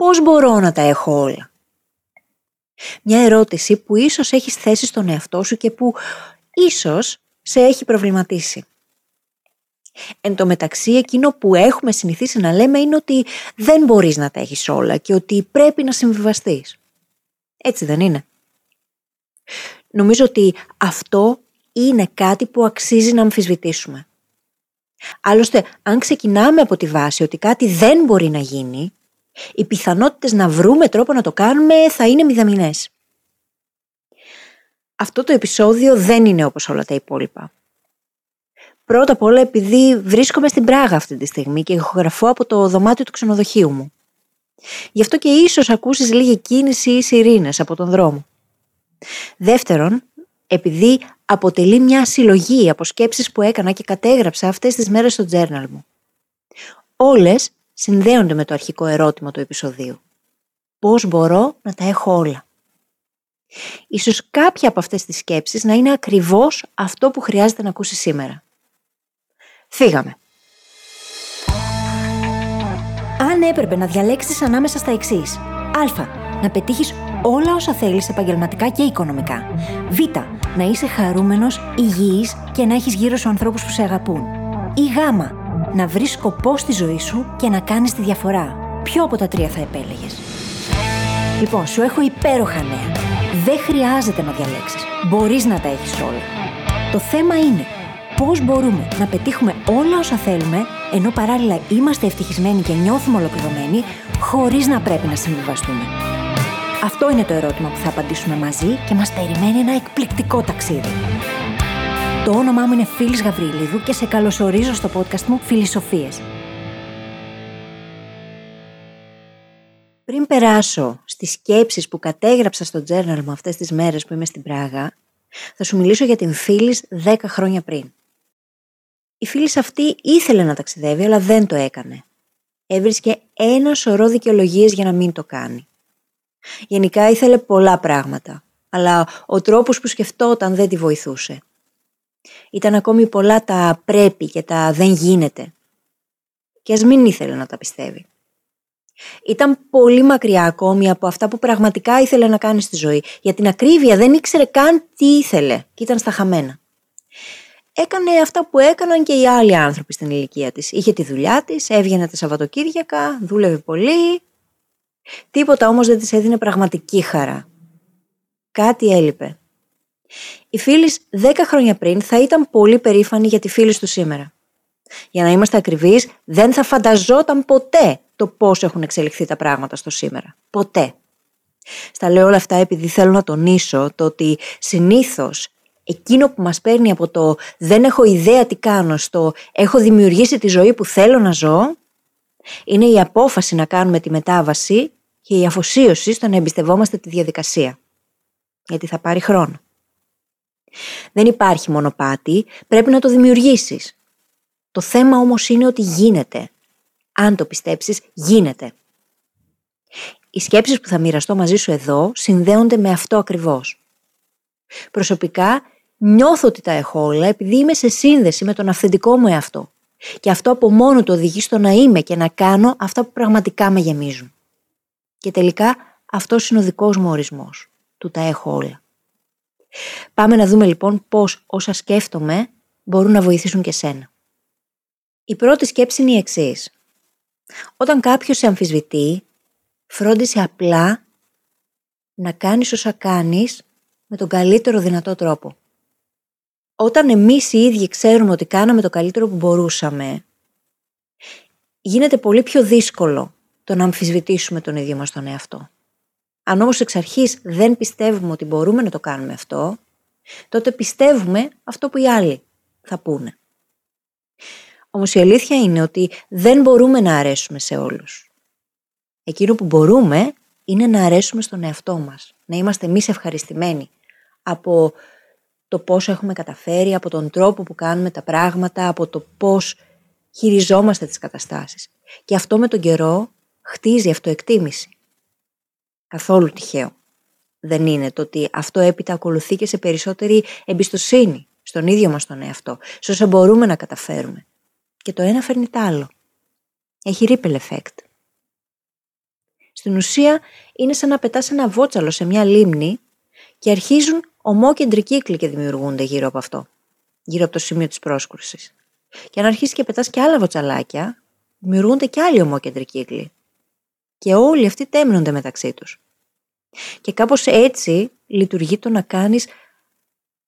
πώς μπορώ να τα έχω όλα; Μια ερώτηση που ίσως έχεις θέσει στον εαυτό σου και που ίσως σε έχει προβληματίσει. Εν τω μεταξύ εκείνο που έχουμε συνηθίσει να λέμε είναι ότι δεν μπορείς να τα έχεις όλα και ότι πρέπει να συμβιβαστείς. Έτσι δεν είναι; Νομίζω ότι αυτό είναι κάτι που αξίζει να αμφισβητήσουμε. Άλλωστε, αν ξεκινάμε από τη βάση ότι κάτι δεν μπορεί να γίνει, οι πιθανότητες να βρούμε τρόπο να το κάνουμε θα είναι μηδαμινές. Αυτό το επεισόδιο δεν είναι όπως όλα τα υπόλοιπα. Πρώτα απ' όλα επειδή βρίσκομαι στην Πράγα αυτή τη στιγμή και ηχογραφώ από το δωμάτιο του ξενοδοχείου μου. Γι' αυτό και ίσως ακούσεις λίγη κίνηση ή σιρήνες από τον δρόμο. Δεύτερον, επειδή αποτελεί μια συλλογή από σκέψεις που έκανα και κατέγραψα αυτές τις μέρες στο journal μου. Όλες συνδέονται με το αρχικό ερώτημα του επεισοδίου. Πώς μπορώ να τα έχω όλα; Ίσως κάποια από αυτές τις σκέψεις να είναι ακριβώς αυτό που χρειάζεται να ακούσεις σήμερα. Φύγαμε. Αν έπρεπε να διαλέξεις ανάμεσα στα εξής. Α. Να πετύχεις όλα όσα θέλεις επαγγελματικά και οικονομικά. Β. Να είσαι χαρούμενος, υγιής και να έχεις γύρω σου ανθρώπους που σε αγαπούν. Ή Γ. Να βρεις σκοπό στη ζωή σου και να κάνεις τη διαφορά. Ποιο από τα τρία θα επέλεγες. Λοιπόν, σου έχω υπέροχα νέα. Δεν χρειάζεται να διαλέξεις. Μπορείς να τα έχεις όλα. Το θέμα είναι πώς μπορούμε να πετύχουμε όλα όσα θέλουμε, ενώ παράλληλα είμαστε ευτυχισμένοι και νιώθουμε ολοκληρωμένοι, χωρίς να πρέπει να συμβιβαστούμε. Αυτό είναι το ερώτημα που θα απαντήσουμε μαζί και μας περιμένει ένα εκπληκτικό ταξίδι. Το όνομά μου είναι Φίλης Γαβρίλιδου και σε καλωσορίζω στο podcast μου Φιλισοφίες. Πριν περάσω στις σκέψεις που κατέγραψα στο journal μου αυτές τις μέρες που είμαι στην Πράγα, θα σου μιλήσω για την Φίλης 10 χρόνια πριν. Η φίλης αυτή ήθελε να ταξιδεύει, αλλά δεν το έκανε. Έβρισκε ένα σωρό δικαιολογίες για να μην το κάνει. Γενικά ήθελε πολλά πράγματα, αλλά ο τρόπος που σκεφτόταν δεν τη βοηθούσε. Ήταν ακόμη πολλά τα πρέπει και τα δεν γίνεται. Και ας μην ήθελε να τα πιστεύει. Ήταν πολύ μακριά ακόμη από αυτά που πραγματικά ήθελε να κάνει στη ζωή. Για την ακρίβεια δεν ήξερε καν τι ήθελε και ήταν στα χαμένα έκανε αυτά που έκαναν και οι άλλοι άνθρωποι στην ηλικία της. Είχε τη δουλειά της, έβγαινε τα Σαββατοκύριακα, δούλευε πολύ. Τίποτα όμως δεν της έδινε πραγματική χαρά. Κάτι έλειπε. Η φίλη 10 χρόνια πριν θα ήταν πολύ περήφανη για τη φίλη τους σήμερα. Για να είμαστε ακριβείς, δεν θα φανταζόταν ποτέ το πώς έχουν εξελιχθεί τα πράγματα στο σήμερα. Ποτέ. Στα λέω όλα αυτά επειδή θέλω να τονίσω το ότι συνήθως εκείνο που μας παίρνει από το δεν έχω ιδέα τι κάνω στο έχω δημιουργήσει τη ζωή που θέλω να ζω είναι η απόφαση να κάνουμε τη μετάβαση και η αφοσίωση στο να εμπιστευόμαστε τη διαδικασία. Γιατί θα πάρει χρόνο. Δεν υπάρχει μονοπάτι, πρέπει να το δημιουργήσεις. Το θέμα όμως είναι ότι γίνεται. Αν το πιστέψεις, γίνεται. Οι σκέψεις που θα μοιραστώ μαζί σου εδώ συνδέονται με αυτό ακριβώς. Προσωπικά νιώθω ότι τα έχω όλα επειδή είμαι σε σύνδεση με τον αυθεντικό μου εαυτό. Και αυτό από μόνο το οδηγεί στο να είμαι και να κάνω αυτά που πραγματικά με γεμίζουν. Και τελικά αυτός είναι ο δικός μου ορισμός. Του τα έχω όλα. Πάμε να δούμε λοιπόν πώς όσα σκέφτομαι μπορούν να βοηθήσουν και σένα. Η πρώτη σκέψη είναι η εξής. Όταν κάποιος σε αμφισβητεί, φρόντισε απλά να κάνεις όσα κάνεις με τον καλύτερο δυνατό τρόπο όταν εμείς οι ίδιοι ξέρουμε ότι κάναμε το καλύτερο που μπορούσαμε, γίνεται πολύ πιο δύσκολο το να αμφισβητήσουμε τον ίδιο μας τον εαυτό. Αν όμως εξ αρχής δεν πιστεύουμε ότι μπορούμε να το κάνουμε αυτό, τότε πιστεύουμε αυτό που οι άλλοι θα πούνε. Όμως η αλήθεια είναι ότι δεν μπορούμε να αρέσουμε σε όλους. Εκείνο που μπορούμε είναι να αρέσουμε στον εαυτό μας, να είμαστε εμείς ευχαριστημένοι από το πώς έχουμε καταφέρει, από τον τρόπο που κάνουμε τα πράγματα, από το πώς χειριζόμαστε τις καταστάσεις. Και αυτό με τον καιρό χτίζει αυτοεκτίμηση. Καθόλου τυχαίο. Δεν είναι το ότι αυτό έπειτα ακολουθεί και σε περισσότερη εμπιστοσύνη στον ίδιο μας τον εαυτό, σε όσα μπορούμε να καταφέρουμε. Και το ένα φέρνει το άλλο. Έχει ripple effect. Στην ουσία είναι σαν να πετάς ένα βότσαλο σε μια λίμνη και αρχίζουν ομόκεντροι κύκλοι και δημιουργούνται γύρω από αυτό, γύρω από το σημείο της πρόσκρουσης. Και αν αρχίσεις και πετάς και άλλα βοτσαλάκια, δημιουργούνται και άλλοι ομόκεντροι κύκλοι. Και όλοι αυτοί τέμνονται μεταξύ τους. Και κάπως έτσι λειτουργεί το να κάνεις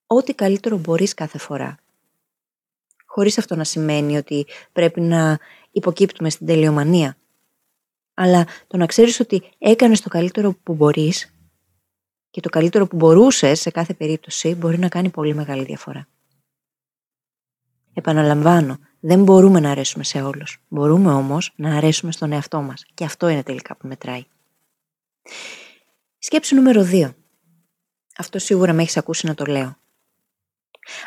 ό,τι καλύτερο μπορείς κάθε φορά. Χωρίς αυτό να σημαίνει ότι πρέπει να υποκύπτουμε στην τελειομανία. Αλλά το να ξέρεις ότι έκανες το καλύτερο που μπορείς και το καλύτερο που μπορούσες σε κάθε περίπτωση μπορεί να κάνει πολύ μεγάλη διαφορά. Επαναλαμβάνω, δεν μπορούμε να αρέσουμε σε όλους. Μπορούμε όμως να αρέσουμε στον εαυτό μας. Και αυτό είναι τελικά που μετράει. Σκέψη νούμερο 2. Αυτό σίγουρα με έχεις ακούσει να το λέω.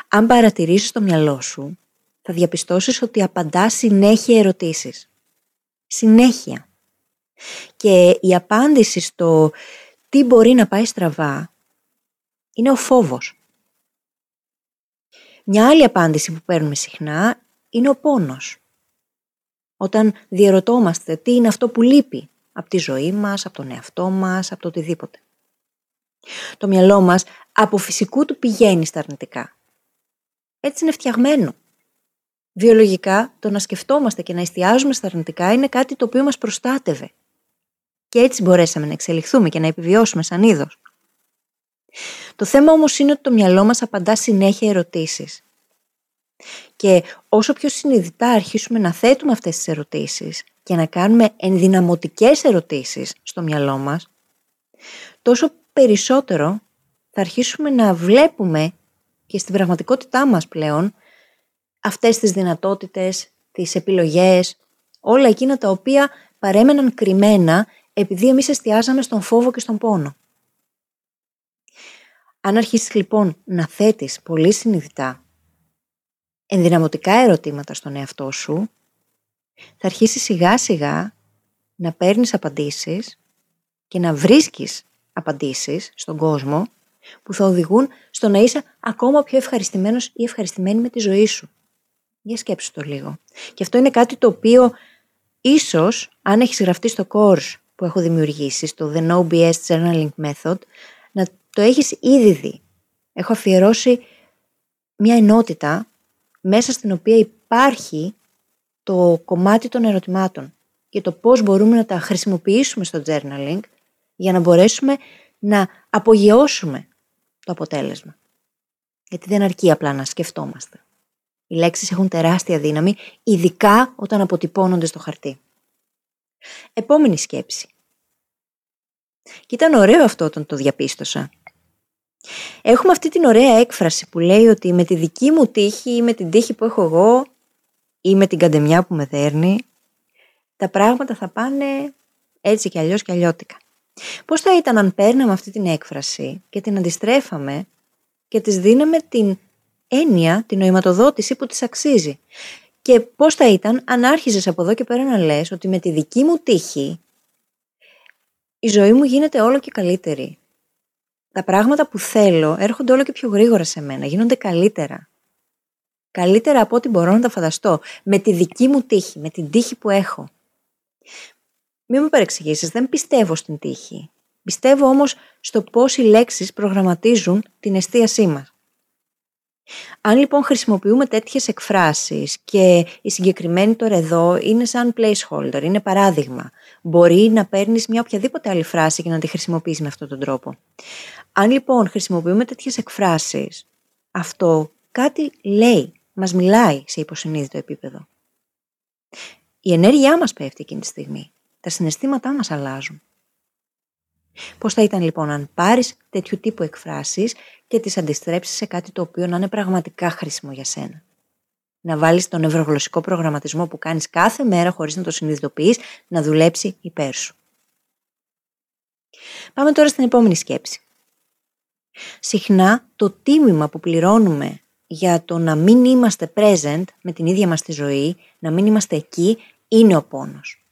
Αν παρατηρήσεις το μυαλό σου, θα διαπιστώσεις ότι απαντά συνέχεια ερωτήσεις. Συνέχεια. Και η απάντηση στο τι μπορεί να πάει στραβά είναι ο φόβος. Μια άλλη απάντηση που παίρνουμε συχνά είναι ο πόνος. Όταν διαρωτόμαστε τι είναι αυτό που λείπει από τη ζωή μας, από τον εαυτό μας, από το οτιδήποτε. Το μυαλό μας από φυσικού του πηγαίνει στα αρνητικά. Έτσι είναι φτιαγμένο. Βιολογικά, το να σκεφτόμαστε και να εστιάζουμε στα αρνητικά είναι κάτι το οποίο μας προστάτευε. Και έτσι μπορέσαμε να εξελιχθούμε και να επιβιώσουμε σαν είδος. Το θέμα όμως είναι ότι το μυαλό μας απαντά συνέχεια ερωτήσεις. Και όσο πιο συνειδητά αρχίσουμε να θέτουμε αυτές τις ερωτήσεις και να κάνουμε ενδυναμωτικές ερωτήσεις στο μυαλό μας, τόσο περισσότερο θα αρχίσουμε να βλέπουμε και στην πραγματικότητά μας πλέον αυτές τις δυνατότητες, τις επιλογές, όλα εκείνα τα οποία παρέμεναν κρυμμένα επειδή εμείς εστιάζαμε στον φόβο και στον πόνο. Αν αρχίσεις λοιπόν να θέτεις πολύ συνειδητά ενδυναμωτικά ερωτήματα στον εαυτό σου, θα αρχίσεις σιγά σιγά να παίρνεις απαντήσεις και να βρίσκεις απαντήσεις στον κόσμο που θα οδηγούν στο να είσαι ακόμα πιο ευχαριστημένος ή ευχαριστημένη με τη ζωή σου. Για σκέψου το λίγο. Και αυτό είναι κάτι το οποίο ίσως αν έχεις γραφτεί στο course που έχω δημιουργήσει, στο The No BS Journaling Method, να το έχεις ήδη δει. Έχω αφιερώσει μια ενότητα μέσα στην οποία υπάρχει το κομμάτι των ερωτημάτων και το πώς μπορούμε να τα χρησιμοποιήσουμε στο journaling για να μπορέσουμε να απογειώσουμε το αποτέλεσμα. Γιατί δεν αρκεί απλά να σκεφτόμαστε. Οι λέξεις έχουν τεράστια δύναμη, ειδικά όταν αποτυπώνονται στο χαρτί. Επόμενη σκέψη. Και ήταν ωραίο αυτό όταν το διαπίστωσα. Έχουμε αυτή την ωραία έκφραση που λέει ότι με τη δική μου τύχη ή με την τύχη που έχω εγώ ή με την καντεμιά που με δέρνει, τα πράγματα θα πάνε έτσι κι αλλιώς κι αλλιώτικα. Πώς θα ήταν αν παίρναμε αυτή την έκφραση και την αντιστρέφαμε και της δίναμε την έννοια, την νοηματοδότηση που της αξίζει; Και πώς θα ήταν αν άρχιζες από εδώ και πέρα να λες ότι με τη δική μου τύχη η ζωή μου γίνεται όλο και καλύτερη; Τα πράγματα που θέλω έρχονται όλο και πιο γρήγορα σε μένα, γίνονται καλύτερα. Καλύτερα από ό,τι μπορώ να τα φανταστώ, με τη δική μου τύχη, με την τύχη που έχω. Μην με παρεξηγήσεις, δεν πιστεύω στην τύχη. Πιστεύω όμως στο πώς οι λέξεις προγραμματίζουν την εστίασή μας. Αν λοιπόν χρησιμοποιούμε τέτοιες εκφράσεις και η συγκεκριμένη τώρα εδώ είναι σαν placeholder, είναι παράδειγμα, μπορεί να παίρνεις μια οποιαδήποτε άλλη φράση και να τη χρησιμοποιείς με αυτόν τον τρόπο. Αν λοιπόν χρησιμοποιούμε τέτοιες εκφράσεις, αυτό κάτι λέει, μας μιλάει σε υποσυνείδητο επίπεδο. Η ενέργειά μας πέφτει εκείνη τη στιγμή. Τα συναισθήματά μας αλλάζουν. Πώς θα ήταν λοιπόν αν πάρεις τέτοιου τύπου εκφράσεις και τις αντιστρέψεις σε κάτι το οποίο να είναι πραγματικά χρήσιμο για σένα; Να βάλεις τον ευρωγλωσσικό προγραμματισμό που κάνεις κάθε μέρα χωρίς να το συνειδητοποιείς να δουλέψει υπέρ σου. Πάμε τώρα στην επόμενη σκέψη. Συχνά το τίμημα που πληρώνουμε για το να μην είμαστε present με την ίδια μας τη ζωή, να μην είμαστε εκεί, είναι ο πόνος.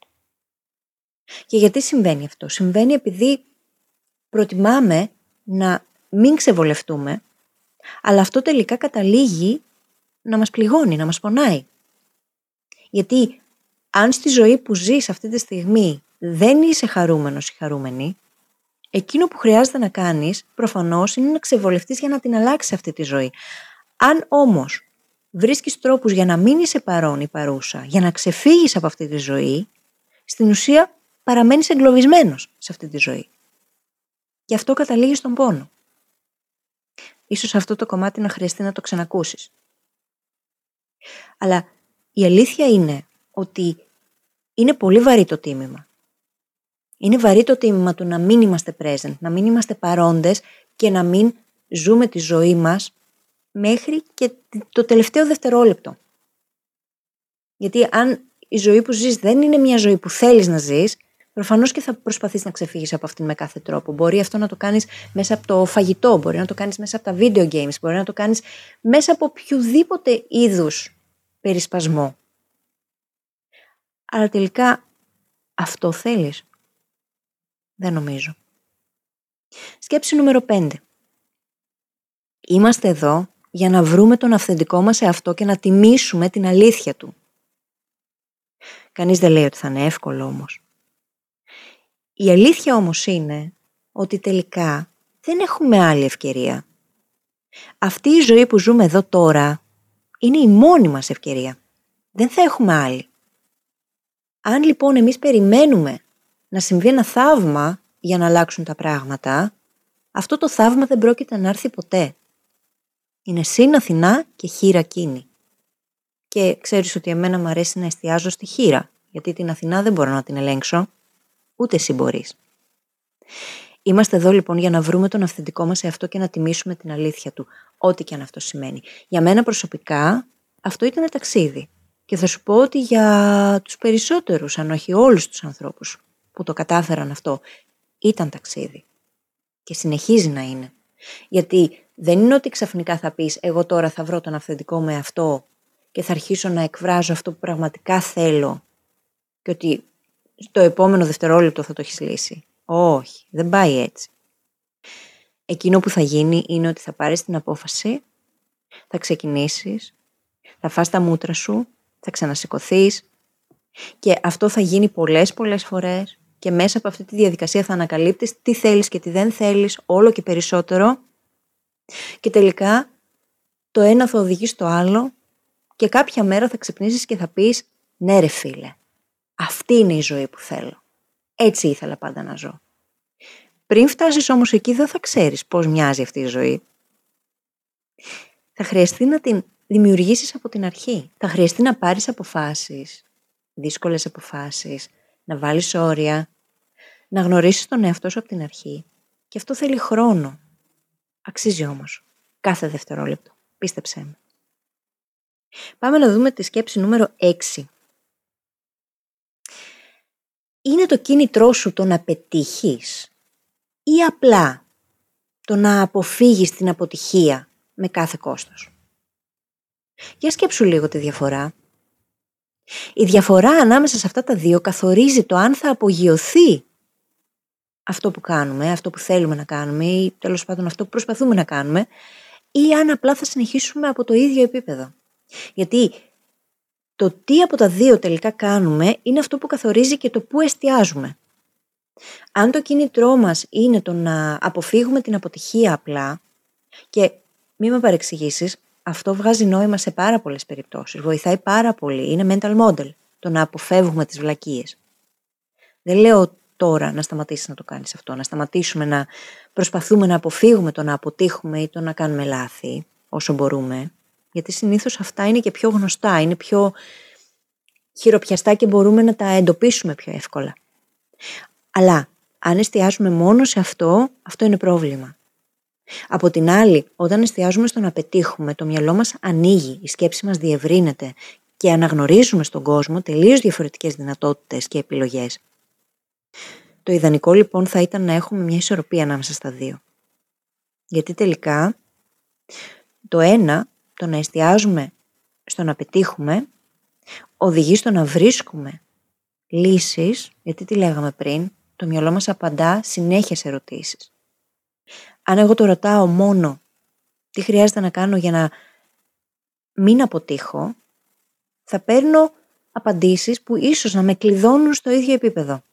Και γιατί συμβαίνει αυτό; Συμβαίνει επειδή προτιμάμε να μην ξεβολευτούμε, αλλά αυτό τελικά καταλήγει να μας πληγώνει, να μας πονάει. Γιατί αν στη ζωή που ζεις αυτή τη στιγμή δεν είσαι χαρούμενος ή χαρούμενη, εκείνο που χρειάζεται να κάνεις προφανώς είναι να ξεβολευτείς για να την αλλάξεις αυτή τη ζωή. Αν όμως βρίσκεις τρόπους για να μην είσαι παρόν ή παρούσα, για να ξεφύγεις από αυτή τη ζωή, στην ουσία παραμένεις εγκλωβισμένος σε αυτή τη ζωή. Και αυτό καταλήγεις στον πόνο. Ίσως αυτό το κομμάτι να χρειαστεί να το ξανακούσεις. Αλλά η αλήθεια είναι ότι είναι πολύ βαρύ το τίμημα. Είναι βαρύ το τίμημα του να μην είμαστε present, να μην είμαστε παρόντες και να μην ζούμε τη ζωή μας μέχρι και το τελευταίο δευτερόλεπτο. Γιατί αν η ζωή που ζεις δεν είναι μια ζωή που θέλεις να ζεις, προφανώς και θα προσπαθείς να ξεφύγεις από αυτήν με κάθε τρόπο. Μπορεί αυτό να το κάνεις μέσα από το φαγητό, μπορεί να το κάνεις μέσα από τα video games, μπορεί να το κάνεις μέσα από οποιοδήποτε είδους περισπασμό. Αλλά τελικά αυτό θέλεις. Δεν νομίζω. Σκέψη νούμερο 5. Είμαστε εδώ για να βρούμε τον αυθεντικό μας εαυτό και να τιμήσουμε την αλήθεια του. Κανείς δεν λέει ότι θα είναι εύκολο όμως. Η αλήθεια όμως είναι ότι τελικά δεν έχουμε άλλη ευκαιρία. Αυτή η ζωή που ζούμε εδώ τώρα είναι η μόνη μας ευκαιρία. Δεν θα έχουμε άλλη. Αν λοιπόν εμείς περιμένουμε να συμβεί ένα θαύμα για να αλλάξουν τα πράγματα, αυτό το θαύμα δεν πρόκειται να έρθει ποτέ. Είναι σύν Αθηνά και χείρα κίνη. Και ξέρεις ότι εμένα μου αρέσει να εστιάζω στη χείρα, γιατί την Αθηνά δεν μπορώ να την ελέγξω, ούτε εσύ μπορείς. Είμαστε εδώ λοιπόν για να βρούμε τον αυθεντικό μας εαυτό και να τιμήσουμε την αλήθεια του, ό,τι και αν αυτό σημαίνει. Για μένα προσωπικά αυτό ήταν ταξίδι. Και θα σου πω ότι για τους περισσότερους, αν όχι όλους τους ανθρώπους που το κατάφεραν αυτό, ήταν ταξίδι. Και συνεχίζει να είναι. Γιατί δεν είναι ότι ξαφνικά θα πεις εγώ τώρα θα βρω τον αυθεντικό με αυτό και θα αρχίσω να εκφράζω αυτό που πραγματικά θέλω και ότι το επόμενο δευτερόλεπτο θα το έχεις λύσει. Όχι, δεν πάει έτσι. Εκείνο που θα γίνει είναι ότι θα πάρεις την απόφαση, θα ξεκινήσεις, θα φας τα μούτρα σου, θα ξανασηκωθείς και αυτό θα γίνει πολλές πολλές φορές και μέσα από αυτή τη διαδικασία θα ανακαλύπτεις τι θέλεις και τι δεν θέλεις όλο και περισσότερο και τελικά το ένα θα οδηγεί στο άλλο και κάποια μέρα θα ξυπνήσεις και θα πεις ναι ρε φίλε, αυτή είναι η ζωή που θέλω. Έτσι ήθελα πάντα να ζω. Πριν φτάσεις όμως εκεί δεν θα ξέρεις πώς μοιάζει αυτή η ζωή. Θα χρειαστεί να την δημιουργήσεις από την αρχή. Θα χρειαστεί να πάρεις αποφάσεις, δύσκολες αποφάσεις, να βάλεις όρια, να γνωρίσεις τον εαυτό σου από την αρχή. Και αυτό θέλει χρόνο. Αξίζει όμως. Κάθε δευτερόλεπτο. Πίστεψέ με. Πάμε να δούμε τη σκέψη νούμερο 6. Είναι το κίνητρό σου το να πετύχεις ή απλά το να αποφύγεις την αποτυχία με κάθε κόστος; Για σκέψου λίγο τη διαφορά. Η διαφορά ανάμεσα σε αυτά τα δύο καθορίζει το αν θα απογειωθεί αυτό που κάνουμε, αυτό που θέλουμε να κάνουμε ή τέλος πάντων αυτό που προσπαθούμε να κάνουμε ή αν απλά θα συνεχίσουμε από το ίδιο επίπεδο. Γιατί το τι από τα δύο τελικά κάνουμε είναι αυτό που καθορίζει και το πού εστιάζουμε. Αν το κίνητρό μας είναι το να αποφύγουμε την αποτυχία απλά και μη με παρεξηγήσεις, αυτό βγάζει νόημα σε πάρα πολλές περιπτώσεις. Βοηθάει πάρα πολύ. Είναι mental model το να αποφεύγουμε τις βλακίες. Δεν λέω τώρα να σταματήσεις να το κάνεις αυτό, να σταματήσουμε να προσπαθούμε να αποφύγουμε το να αποτύχουμε ή το να κάνουμε λάθη όσο μπορούμε, γιατί συνήθως αυτά είναι και πιο γνωστά, είναι πιο χειροπιαστά και μπορούμε να τα εντοπίσουμε πιο εύκολα. Αλλά αν εστιάζουμε μόνο σε αυτό, αυτό είναι πρόβλημα. Από την άλλη, όταν εστιάζουμε στο να πετύχουμε, το μυαλό μας ανοίγει, η σκέψη μας διευρύνεται και αναγνωρίζουμε στον κόσμο τελείως διαφορετικές δυνατότητες και επιλογές. Το ιδανικό λοιπόν θα ήταν να έχουμε μια ισορροπία ανάμεσα στα δύο. Γιατί τελικά το ένα, το να εστιάζουμε στο να πετύχουμε, οδηγεί στο να βρίσκουμε λύσεις, γιατί τι λέγαμε πριν, το μυαλό μας απαντά συνέχεια σε ερωτήσεις. Αν εγώ το ρωτάω μόνο τι χρειάζεται να κάνω για να μην αποτύχω, θα παίρνω απαντήσεις που ίσως να με κλειδώνουν στο ίδιο επίπεδο.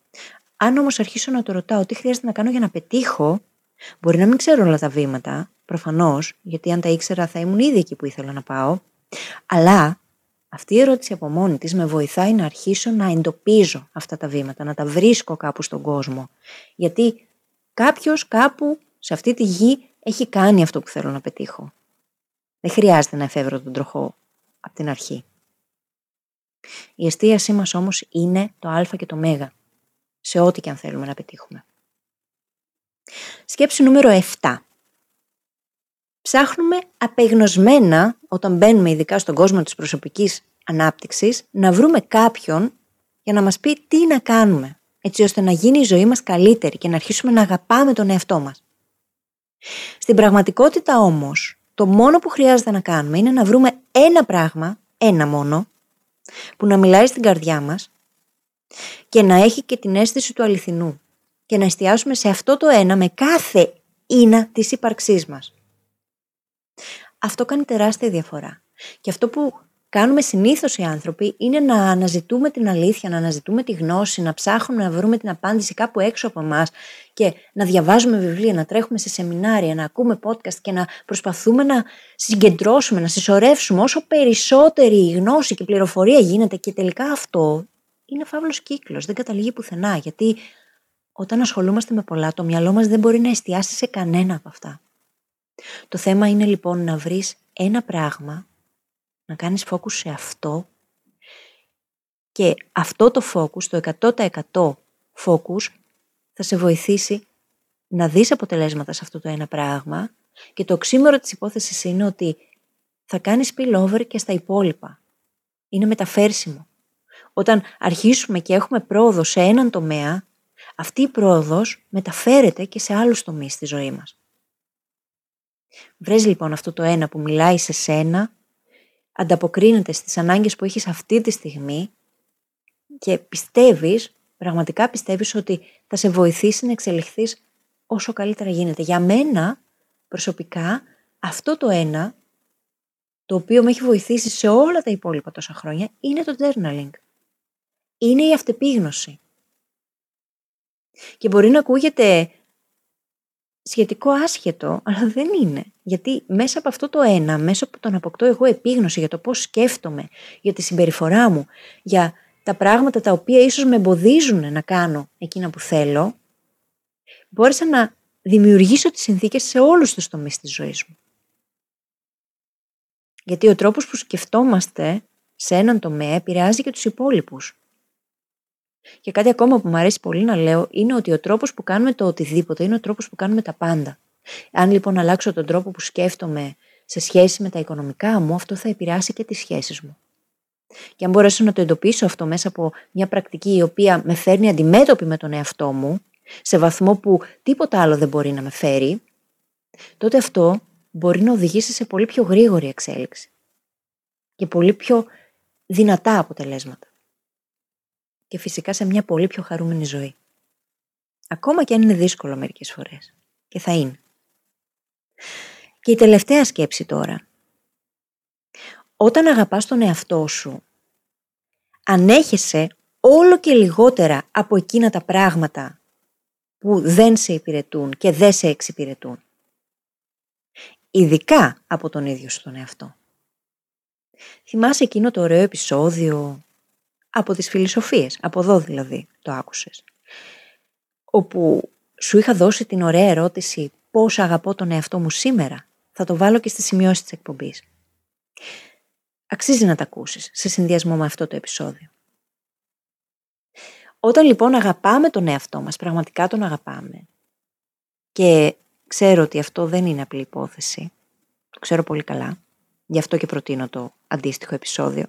Αν όμως αρχίσω να το ρωτάω τι χρειάζεται να κάνω για να πετύχω, μπορεί να μην ξέρω όλα τα βήματα, προφανώς, γιατί αν τα ήξερα θα ήμουν ήδη εκεί που ήθελα να πάω, αλλά αυτή η ερώτηση από μόνη της με βοηθάει να αρχίσω να εντοπίζω αυτά τα βήματα, να τα βρίσκω κάπου στον κόσμο. Γιατί κάποιος κάπου σε αυτή τη γη έχει κάνει αυτό που θέλω να πετύχω. Δεν χρειάζεται να εφεύρω τον τροχό από την αρχή. Η εστίασή μας όμως είναι το α και το μ σε ό,τι και αν θέλουμε να πετύχουμε. Σκέψη νούμερο 7. Ψάχνουμε απεγνωσμένα, όταν μπαίνουμε ειδικά στον κόσμο της προσωπικής ανάπτυξης, να βρούμε κάποιον για να μας πει τι να κάνουμε, έτσι ώστε να γίνει η ζωή μας καλύτερη και να αρχίσουμε να αγαπάμε τον εαυτό μας. Στην πραγματικότητα όμως, το μόνο που χρειάζεται να κάνουμε είναι να βρούμε ένα πράγμα, ένα μόνο, που να μιλάει στην καρδιά μας και να έχει και την αίσθηση του αληθινού και να εστιάσουμε σε αυτό το ένα με κάθε ίνα της ύπαρξής μας. Αυτό κάνει τεράστια διαφορά. Και αυτό που κάνουμε συνήθως οι άνθρωποι είναι να αναζητούμε την αλήθεια, να αναζητούμε τη γνώση, να ψάχνουμε να βρούμε την απάντηση κάπου έξω από εμάς και να διαβάζουμε βιβλία, να τρέχουμε σε σεμινάρια, να ακούμε podcast και να προσπαθούμε να συγκεντρώσουμε, να συσσωρεύσουμε όσο περισσότερη γνώση και πληροφορία γίνεται και τελικά αυτό είναι φαύλος κύκλος, δεν καταλήγει πουθενά γιατί όταν ασχολούμαστε με πολλά το μυαλό μας δεν μπορεί να εστιάσει σε κανένα από αυτά. Το θέμα είναι λοιπόν να βρεις ένα πράγμα να κάνεις focus σε αυτό και αυτό το focus, το 100% focus, θα σε βοηθήσει να δεις αποτελέσματα σε αυτό το ένα πράγμα και το οξύμορο της υπόθεσης είναι ότι θα κάνεις spillover και στα υπόλοιπα. Είναι μεταφέρσιμο. Όταν αρχίσουμε και έχουμε πρόοδο σε έναν τομέα, αυτή η πρόοδος μεταφέρεται και σε άλλους τομείς στη ζωή μας. Βρες λοιπόν αυτό το ένα που μιλάει σε σένα ανταποκρίνεται στις ανάγκες που έχεις αυτή τη στιγμή και πιστεύεις, πραγματικά πιστεύεις ότι θα σε βοηθήσει να εξελιχθείς όσο καλύτερα γίνεται. Για μένα, προσωπικά, αυτό το ένα, το οποίο με έχει βοηθήσει σε όλα τα υπόλοιπα τόσα χρόνια, είναι το journaling. Είναι η αυτεπίγνωση. Και μπορεί να ακούγεται σχετικό άσχετο, αλλά δεν είναι. Γιατί μέσα από αυτό το ένα, μέσα από τον αποκτώ εγώ επίγνωση για το πώς σκέφτομαι, για τη συμπεριφορά μου, για τα πράγματα τα οποία ίσως με εμποδίζουν να κάνω εκείνα που θέλω, μπόρεσα να δημιουργήσω τις συνθήκες σε όλους τους τομείς της ζωής μου. Γιατί ο τρόπος που σκεφτόμαστε σε έναν τομέα επηρεάζει και τους υπόλοιπους. Και κάτι ακόμα που μου αρέσει πολύ να λέω είναι ότι ο τρόπος που κάνουμε το οτιδήποτε είναι ο τρόπος που κάνουμε τα πάντα. Αν λοιπόν αλλάξω τον τρόπο που σκέφτομαι σε σχέση με τα οικονομικά μου, αυτό θα επηρεάσει και τις σχέσεις μου. Και αν μπορέσω να το εντοπίσω αυτό μέσα από μια πρακτική η οποία με φέρνει αντιμέτωπη με τον εαυτό μου, σε βαθμό που τίποτα άλλο δεν μπορεί να με φέρει, τότε αυτό μπορεί να οδηγήσει σε πολύ πιο γρήγορη εξέλιξη και πολύ πιο δυνατά αποτελέσματα και φυσικά σε μια πολύ πιο χαρούμενη ζωή. Ακόμα και αν είναι δύσκολο μερικές φορές. Και θα είναι. Και η τελευταία σκέψη τώρα. Όταν αγαπάς τον εαυτό σου, ανέχεσαι όλο και λιγότερα από εκείνα τα πράγματα που δεν σε υπηρετούν και δεν σε εξυπηρετούν. Ειδικά από τον ίδιο σου τον εαυτό. Θυμάσαι εκείνο το ωραίο επεισόδιο από τις φιλοσοφίες, από εδώ δηλαδή το άκουσες. Όπου σου είχα δώσει την ωραία ερώτηση πώς αγαπώ τον εαυτό μου σήμερα. Θα το βάλω και στη σημειώση της εκπομπής. Αξίζει να τα ακούσεις σε συνδυασμό με αυτό το επεισόδιο. Όταν λοιπόν αγαπάμε τον εαυτό μας, πραγματικά τον αγαπάμε και ξέρω ότι αυτό δεν είναι απλή υπόθεση, το ξέρω πολύ καλά, γι' αυτό και προτείνω το αντίστοιχο επεισόδιο,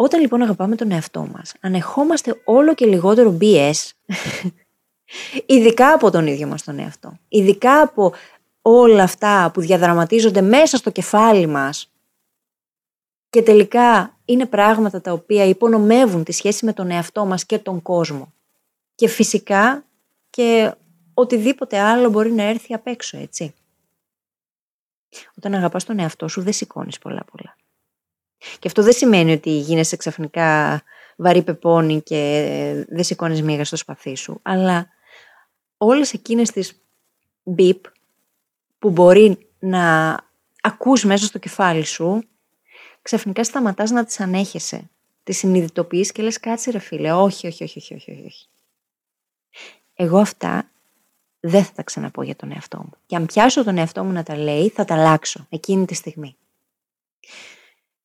όταν λοιπόν αγαπάμε τον εαυτό μας, ανεχόμαστε όλο και λιγότερο BS, ειδικά από τον ίδιο μας τον εαυτό, ειδικά από όλα αυτά που διαδραματίζονται μέσα στο κεφάλι μας και τελικά είναι πράγματα τα οποία υπονομεύουν τη σχέση με τον εαυτό μας και τον κόσμο. Και φυσικά και οτιδήποτε άλλο μπορεί να έρθει απ' έξω, έτσι. Όταν αγαπάς τον εαυτό σου δεν σηκώνεις πολλά πολλά. Και αυτό δεν σημαίνει ότι γίνεσαι ξαφνικά βαρύ πεπόνι και δεν σηκώνεις μίγα στο σπαθί σου. Αλλά όλες εκείνες τις μπιπ που μπορεί να ακούς μέσα στο κεφάλι σου, ξαφνικά σταματάς να τις ανέχεσαι. Τις συνειδητοποιείς και λες κάτσε ρε φίλε, όχι, όχι, όχι, όχι, όχι, όχι. Εγώ αυτά δεν θα τα ξαναπώ για τον εαυτό μου. Και αν πιάσω τον εαυτό μου να τα λέει, θα τα αλλάξω εκείνη τη στιγμή.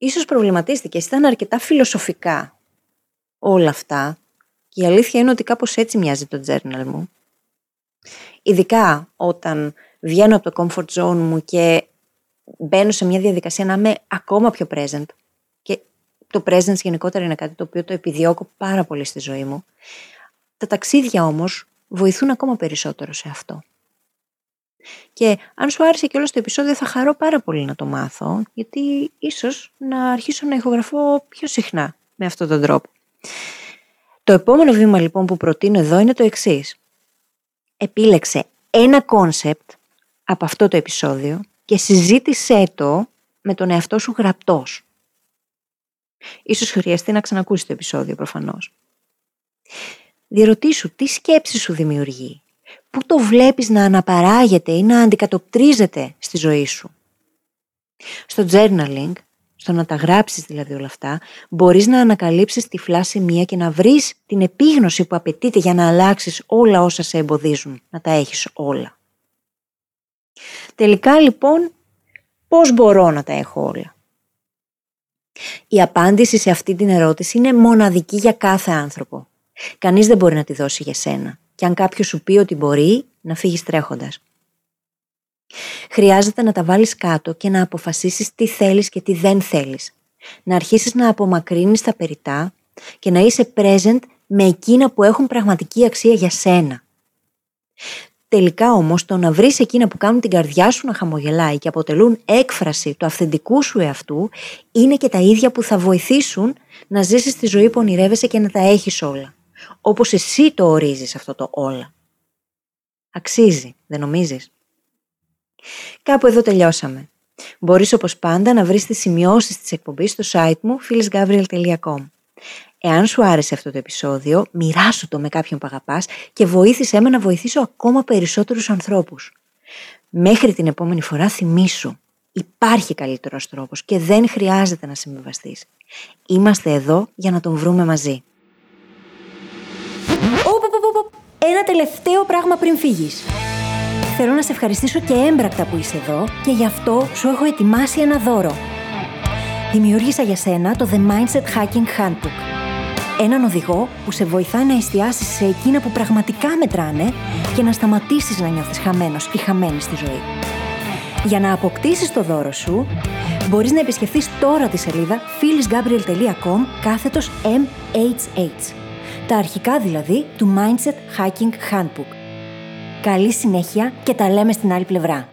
Ίσως προβληματίστηκε, ήταν αρκετά φιλοσοφικά όλα αυτά και η αλήθεια είναι ότι κάπως έτσι μοιάζει το journal μου. Ειδικά όταν βγαίνω από το comfort zone μου και μπαίνω σε μια διαδικασία να είμαι ακόμα πιο present και το presence γενικότερα είναι κάτι το οποίο το επιδιώκω πάρα πολύ στη ζωή μου. Τα ταξίδια όμως βοηθούν ακόμα περισσότερο σε αυτό. Και αν σου άρεσε και όλο το επεισόδιο θα χαρώ πάρα πολύ να το μάθω, γιατί ίσως να αρχίσω να ηχογραφώ πιο συχνά με αυτόν τον τρόπο. Το επόμενο βήμα λοιπόν που προτείνω εδώ είναι το εξής. Επίλεξε ένα concept από αυτό το επεισόδιο και συζήτησέ το με τον εαυτό σου γραπτώς. Ίσως χρειαστεί να ξανακούσεις το επεισόδιο προφανώς. Διερωτήσου τι σκέψη σου δημιουργεί. Πού το βλέπεις να αναπαράγεται ή να αντικατοπτρίζεται στη ζωή σου; Στο journaling, στο να τα γράψεις δηλαδή όλα αυτά, μπορείς να ανακαλύψεις τη φλάση μία και να βρεις την επίγνωση που απαιτείται για να αλλάξεις όλα όσα σε εμποδίζουν, να τα έχεις όλα. Τελικά λοιπόν, πώς μπορώ να τα έχω όλα; Η απάντηση σε αυτή την ερώτηση είναι μοναδική για κάθε άνθρωπο. Κανείς δεν μπορεί να τη δώσει για σένα. Και αν κάποιος σου πει ότι μπορεί, να φύγεις τρέχοντας. Χρειάζεται να τα βάλεις κάτω και να αποφασίσεις τι θέλεις και τι δεν θέλεις. Να αρχίσεις να απομακρύνεις τα περιτά και να είσαι present με εκείνα που έχουν πραγματική αξία για σένα. Τελικά όμως το να βρεις εκείνα που κάνουν την καρδιά σου να χαμογελάει και αποτελούν έκφραση του αυθεντικού σου εαυτού είναι και τα ίδια που θα βοηθήσουν να ζήσεις τη ζωή που ονειρεύεσαι και να τα έχεις όλα όπως εσύ το ορίζεις αυτό το όλα. Αξίζει, δεν νομίζεις; Κάπου εδώ τελειώσαμε. Μπορείς όπως πάντα να βρεις τις σημειώσεις της εκπομπής στο site μου phyllisgabriel.com Εάν σου άρεσε αυτό το επεισόδιο, μοιράσου το με κάποιον που αγαπάς και βοήθησέ με να βοηθήσω ακόμα περισσότερους ανθρώπους. Μέχρι την επόμενη φορά θυμήσου. Υπάρχει καλύτερος τρόπος και δεν χρειάζεται να συμβιβαστείς. Είμαστε εδώ για να τον βρούμε μαζί. Ένα τελευταίο πράγμα πριν φύγεις. Θέλω να σε ευχαριστήσω και έμπρακτα που είσαι εδώ και γι' αυτό σου έχω ετοιμάσει ένα δώρο. Δημιούργησα για σένα το The Mindset Hacking Handbook. Έναν οδηγό που σε βοηθάει να εστιάσεις σε εκείνα που πραγματικά μετράνε και να σταματήσεις να νιώθεις χαμένος ή χαμένη στη ζωή. Για να αποκτήσεις το δώρο σου, μπορείς να επισκεφθείς τώρα τη σελίδα phyllisgabriel.com κάθετος MHH τα αρχικά δηλαδή του Mindset Hacking Handbook. Καλή συνέχεια και τα λέμε στην άλλη πλευρά.